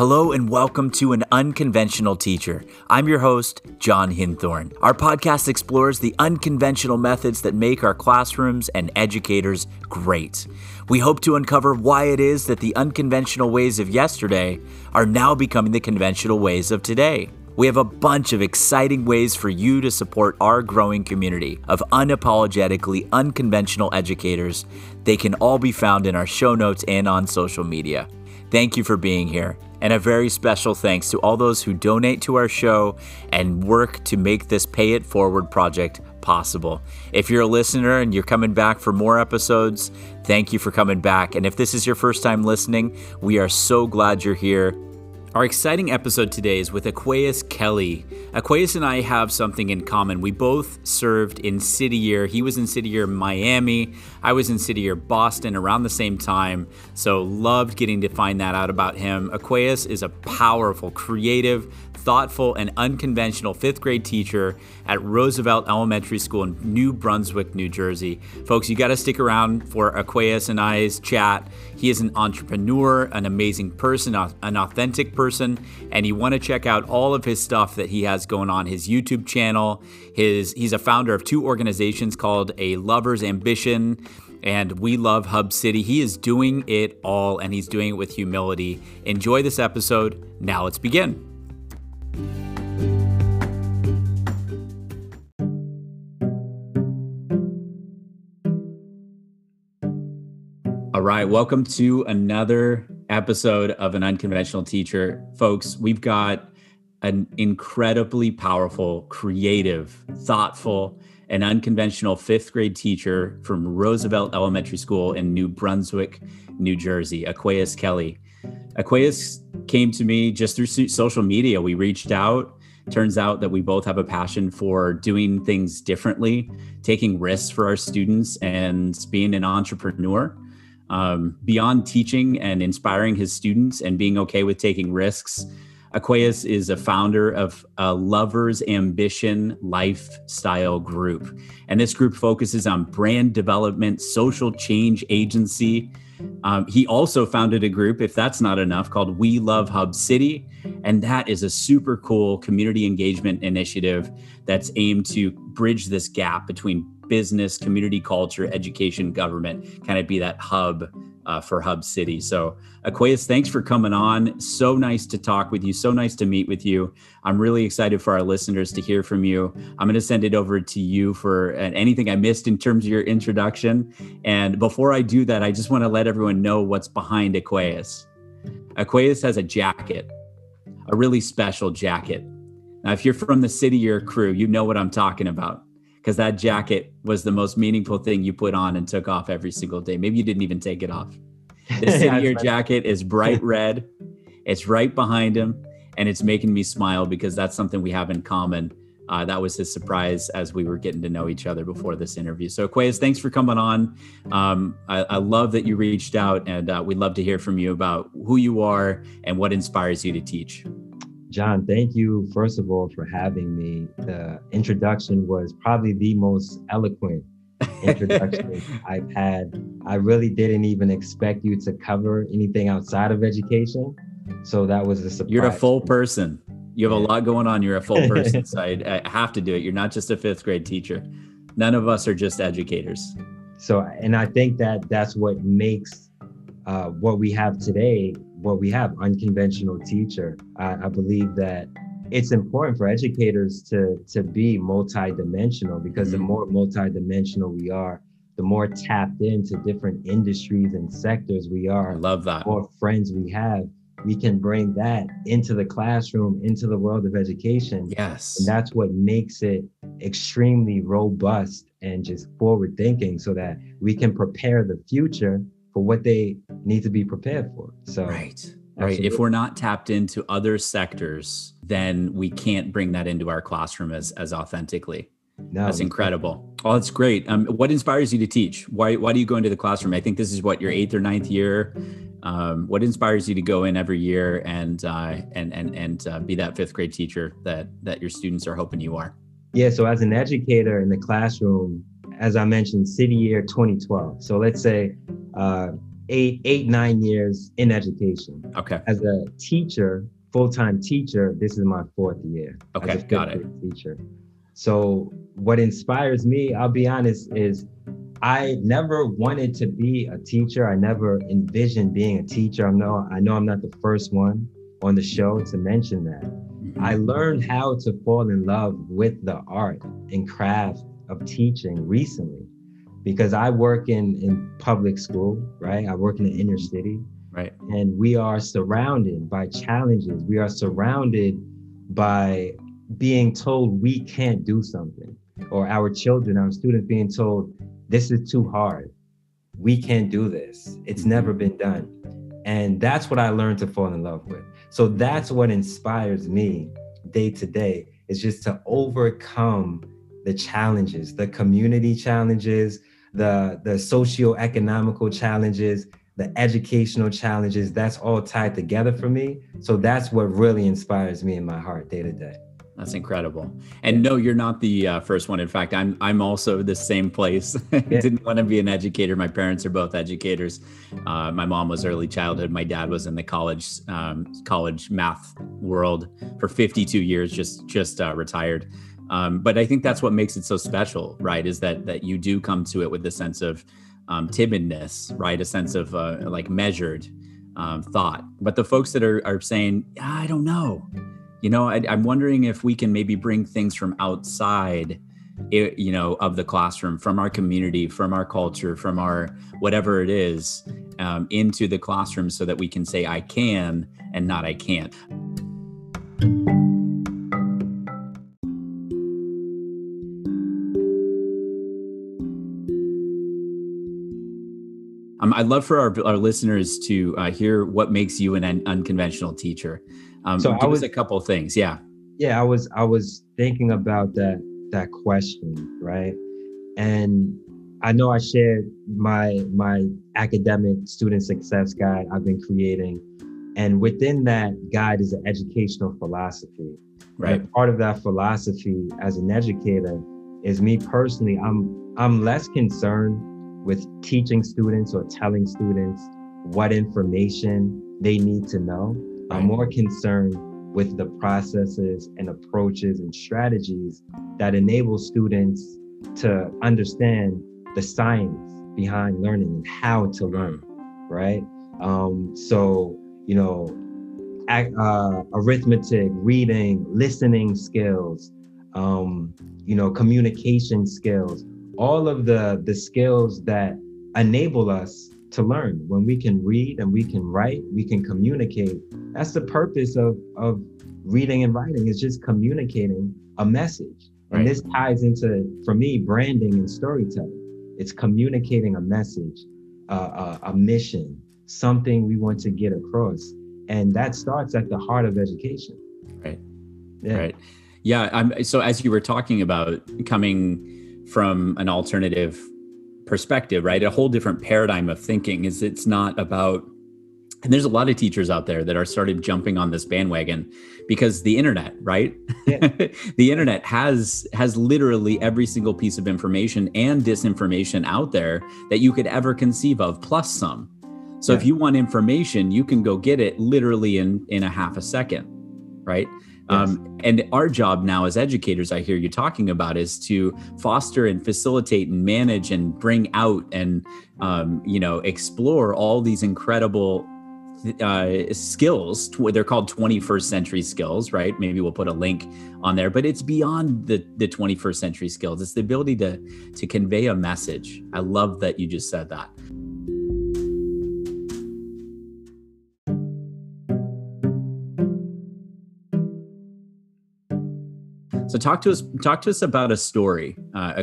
Hello and welcome to An Unconventional Teacher. I'm your host, John Hinthorn. Our podcast explores the unconventional methods that make our classrooms and educators great. We hope to uncover why it is that the unconventional ways of yesterday are now becoming the conventional ways of today. We have a bunch of exciting ways for you to support our growing community of unapologetically unconventional educators. They can all be found in our show notes and on social media. Thank you for being here. And a very special thanks to all those who donate to our show and work to make this Pay It Forward project possible. If you're a listener and you're coming back for more episodes, thank you for coming back. And if this is your first time listening, we are so glad you're here. Our exciting episode today is with Aqueous Kelly. Aqueous and I have something in common. We both served in City Year. He was in City Year Miami. I was in City Year Boston around the same time. So loved getting to find that out about him. Aqueous is a powerful, creative, thoughtful, and unconventional fifth grade teacher at Roosevelt Elementary School in New Brunswick, New Jersey. Folks, you got to stick around for Aqueous and I's chat. He is an entrepreneur, an amazing person, an authentic person, and you want to check out all of his stuff that he has going on. His YouTube channel, his he's a founder of two organizations called A Lover's Ambition and we love Hub City. He is doing it all and he's doing it with humility. Enjoy this episode. Now let's begin. Right, welcome to another episode of An Unconventional Teacher. Folks, we've got an incredibly powerful, creative, thoughtful, and unconventional fifth grade teacher from Roosevelt Elementary School in New Brunswick, New Jersey, Aqueous Kelly. Aqueous came to me just through social media. We reached out. Turns out that we both have a passion for doing things differently, taking risks for our students, and being an entrepreneur. Um, beyond teaching and inspiring his students and being okay with taking risks, Aqueous is a founder of a Lover's Ambition Lifestyle Group. And this group focuses on brand development, social change agency, um, he also founded a group, if that's not enough, called We Love Hub City. And that is a super cool community engagement initiative that's aimed to bridge this gap between business, community culture, education, government, kind of be that hub uh, for Hub City. So, Aqueous, thanks for coming on. So nice to talk with you. So nice to meet with you. I'm really excited for our listeners to hear from you. I'm going to send it over to you for uh, anything I missed in terms of your introduction. And before I do that, I just want to let everyone know what's behind Aqueous. Aqueous has a jacket, a really special jacket. Now, if you're from the City Year crew, you know what I'm talking about because that jacket was the most meaningful thing you put on and took off every single day. Maybe you didn't even take it off. This City Year jacket is bright red. It's right behind him, and it's making me smile because that's something we have in common. Uh, that was his surprise as we were getting to know each other before this interview. So, Aqueous, thanks for coming on. Um, I, I, love that you reached out, and uh, we'd love to hear from you about who you are and what inspires you to teach. John, thank you, first of all, for having me. The introduction was probably the most eloquent introduction I've had. I really didn't even expect you to cover anything outside of education. So that was a surprise. You're a full person. You have a lot going on. You're a full person. so I, I have to do it. You're not just a fifth grade teacher. None of us are just educators. So, and I think that that's what makes uh, what we have today what we have unconventional teacher. I, I, believe that it's important for educators to to be multidimensional because mm-hmm. the more multidimensional we are the more tapped into different industries and sectors we are I love that. more friends we have we can bring that into the classroom into the world of education. Yes. And that's what makes it extremely robust and just forward thinking so that we can prepare the future for what they need to be prepared for. So right. Right. If we're not tapped into other sectors, then we can't bring that into our classroom as as authentically. No, that's incredible. Oh, that's great. Um, what inspires you to teach? Why why do you go into the classroom? I think this is what your eighth or ninth year. Um, what inspires you to go in every year and uh, and and and uh, be that fifth grade teacher that that your students are hoping you are? Yeah. So as an educator in the classroom, as I mentioned, City Year 2012. So let's say uh, eight, eight, nine years in education. Okay. As a teacher, full-time teacher, this is my fourth year. Okay, got it. Teacher. So what inspires me, I'll be honest, is I never wanted to be a teacher. I never envisioned being a teacher. I know I know I'm not the first one on the show to mention that. Mm-hmm. I learned how to fall in love with the art and craft of teaching recently because I work in in public school, right? I work in the inner mm-hmm. city. Right. And we are surrounded by challenges. We are surrounded by being told we can't do something or our children, our students being told this is too hard. We can't do this. It's mm-hmm. never been done. And that's what I learned to fall in love with. So that's what inspires me day to day is just to overcome the challenges, the community challenges, the the socio-economical challenges, the educational challenges, that's all tied together for me. So that's what really inspires me in my heart day to day. That's incredible. And no, you're not the uh, first one. In fact, I'm I'm also the same place. I didn't want to be an educator. My parents are both educators. Uh, my mom was early childhood. My dad was in the college um, college math world for 52 years. Just just uh, retired. Um, but I think that's what makes it so special, right? Is that that you do come to it with a sense of um, timidness, right? A sense of uh, like measured um, thought. But the folks that are are saying, I don't know you know I, am wondering if we can maybe bring things from outside it, you know of the classroom from our community from our culture from our whatever it is um, into the classroom so that we can say i can and not i can't Um, I'd love for our, our listeners to uh, hear what makes you an un- unconventional teacher. Um, so give I was a couple of things. Yeah. Yeah, I was I was thinking about that that question, right? And I know I shared my my academic student success guide I've been creating, and within that guide is an educational philosophy. Right. right? Part of that philosophy as an educator is me personally. I'm I'm less concerned with teaching students or telling students what information they need to know. I'm more concerned with the processes and approaches and strategies that enable students to understand the science behind learning and how to learn, right? Um, so, you know, uh, arithmetic, reading, listening skills, um, you know, communication skills, all of the the skills that enable us to learn. When we can read and we can write, we can communicate. That's the purpose of of reading and writing is just communicating a message. Right. And this ties into, for me, branding and storytelling. It's communicating a message, uh, a, a mission, something we want to get across. And that starts at the heart of education. Right. Yeah. Right. Yeah. I'm, so as you were talking about coming from an alternative perspective, right? A whole different paradigm of thinking is it's not about and there's a lot of teachers out there that are started jumping on this bandwagon because the internet right yeah. the internet has has literally every single piece of information and disinformation out there that you could ever conceive of plus some so yeah. if you want information you can go get it literally in in a half a second right um, and our job now as educators, I hear you talking about, is to foster and facilitate and manage and bring out and um, you know explore all these incredible uh, skills. They're called 21st century skills, right? Maybe we'll put a link on there, but it's beyond the the 21st century skills. It's the ability to to convey a message. I love that you just said that. So talk to us talk to us about a story, uh,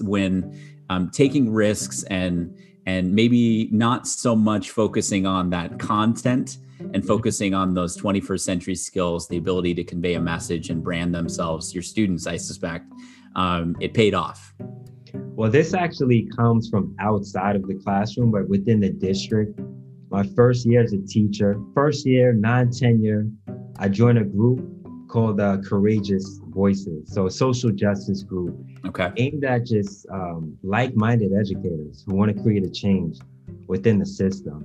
when um, taking risks and and maybe not so much focusing on that content and mm-hmm. focusing on those 21st century skills, the ability to convey a message and brand themselves. Your students, I suspect, um, it paid off. Well, this actually comes from outside of the classroom, but within the district. My first year as a teacher, first year, non tenure, I joined a group called uh, Courageous Voices. So a social justice group okay. aimed at just um, like-minded educators who want to create a change within the system.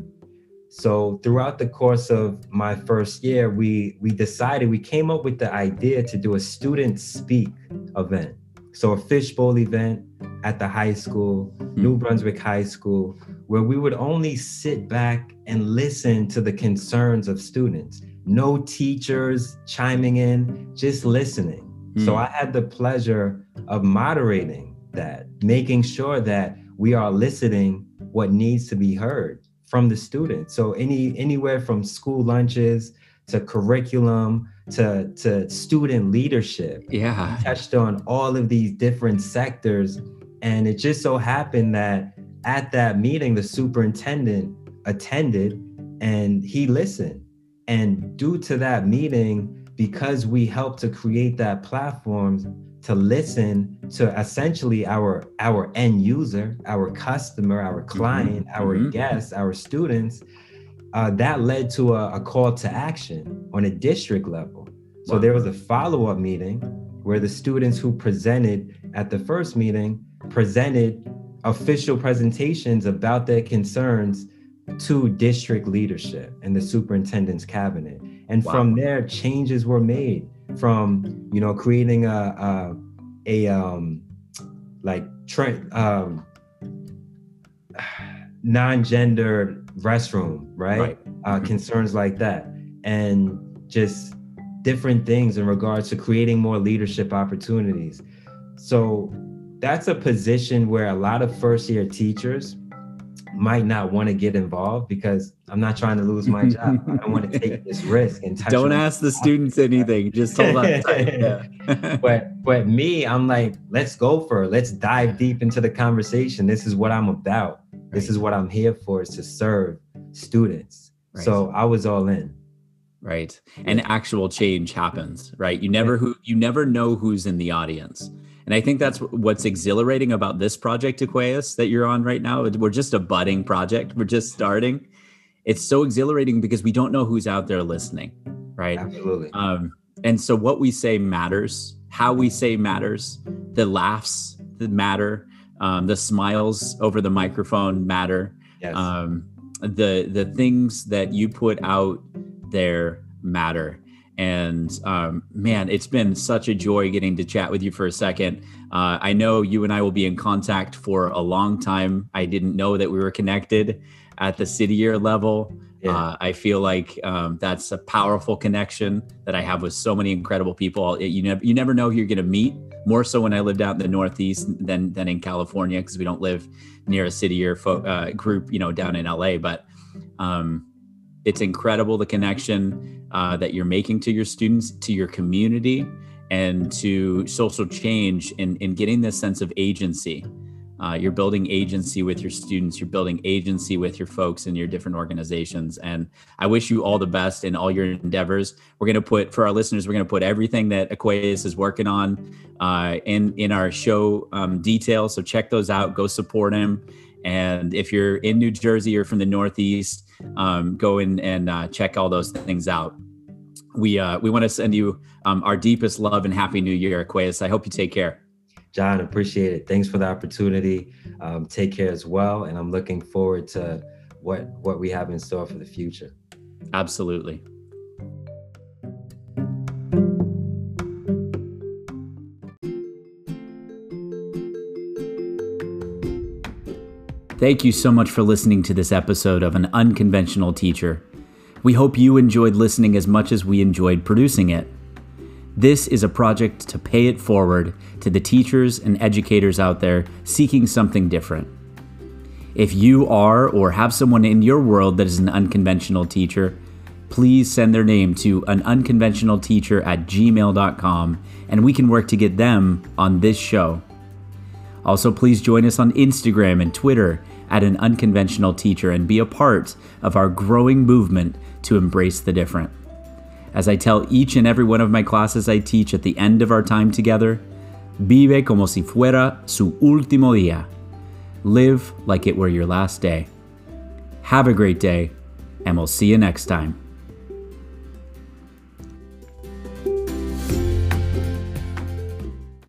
So throughout the course of my first year, we we decided we came up with the idea to do a student speak event. So a fishbowl event at the high school, mm-hmm. New Brunswick High School, where we would only sit back and listen to the concerns of students. No teachers chiming in, just listening. So hmm. I had the pleasure of moderating that, making sure that we are listening what needs to be heard from the students. So any anywhere from school lunches to curriculum to to student leadership. Yeah. We touched on all of these different sectors. And it just so happened that at that meeting, the superintendent attended and he listened. And due to that meeting, because we helped to create that platform, to listen to essentially our our end user, our customer, our mm-hmm. client, mm-hmm. our mm-hmm. guests, our students. Uh, that led to a, a, call to action on a district level. So wow. there was a follow up meeting where the students who presented at the first meeting presented official presentations about their concerns to district leadership and the superintendent's cabinet. And wow. from there, changes were made from you know creating a a, a um like tra- um non-gender restroom right, right. Uh, mm-hmm. concerns like that and just different things in regards to creating more leadership opportunities so that's a position where a lot of first year teachers might not want to get involved because I'm not trying to lose my job. I don't want to take this risk and don't ask the students anything. Just hold on. but but me, I'm like, let's go for it. Let's dive deep into the conversation. This is what I'm about. Right. This is what I'm here for is to serve students. Right. So I was all in. Right. And actual change happens, right? You never who you never know who's in the audience. And I think that's what's exhilarating about this project, Aqueous, that you're on right now. We're just a budding project. We're just starting. It's so exhilarating because we don't know who's out there listening, right? Absolutely. Um, and so what we say matters. How we say matters. The laughs that matter. Um, the smiles over the microphone matter. Yes. Um, the the things that you put out there matter and um, man, it's been such a joy getting to chat with you for a second. Uh, I know you and I will be in contact for a long time. I didn't know that we were connected at the city year level. Yeah. Uh, I feel like um, that's a powerful connection that I have with so many incredible people. It, you never you never know who you're going to meet. More so when I lived out in the Northeast than than in California because we don't live near a city year fo- uh, group, you know, down in LA. But um, it's incredible the connection uh, that you're making to your students, to your community, and to social change in, in getting this sense of agency. Uh, you're building agency with your students, you're building agency with your folks in your different organizations. And I wish you all the best in all your endeavors. We're going to put, for our listeners, we're going to put everything that Aquarius is working on uh, in, in our show um, details. So check those out, go support him. And if you're in New Jersey or from the Northeast, um, go in and uh, check all those things out. We uh, we want to send you um, our deepest love and happy new year, Aqueous. I hope you take care. John, appreciate it. Thanks for the opportunity. Um, take care as well, and I'm looking forward to what what we have in store for the future. Absolutely. Thank you so much for listening to this episode of An Unconventional Teacher. We hope you enjoyed listening as much as we enjoyed producing it. This is a project to pay it forward to the teachers and educators out there seeking something different. If you are or have someone in your world that is an unconventional teacher, please send their name to an unconventional teacher at gmail.com and we can work to get them on this show. Also, please join us on Instagram and Twitter at an unconventional teacher and be a part of our growing movement to embrace the different. As I tell each and every one of my classes I teach at the end of our time together, vive como si fuera su último día. Live like it were your last day. Have a great day, and we'll see you next time.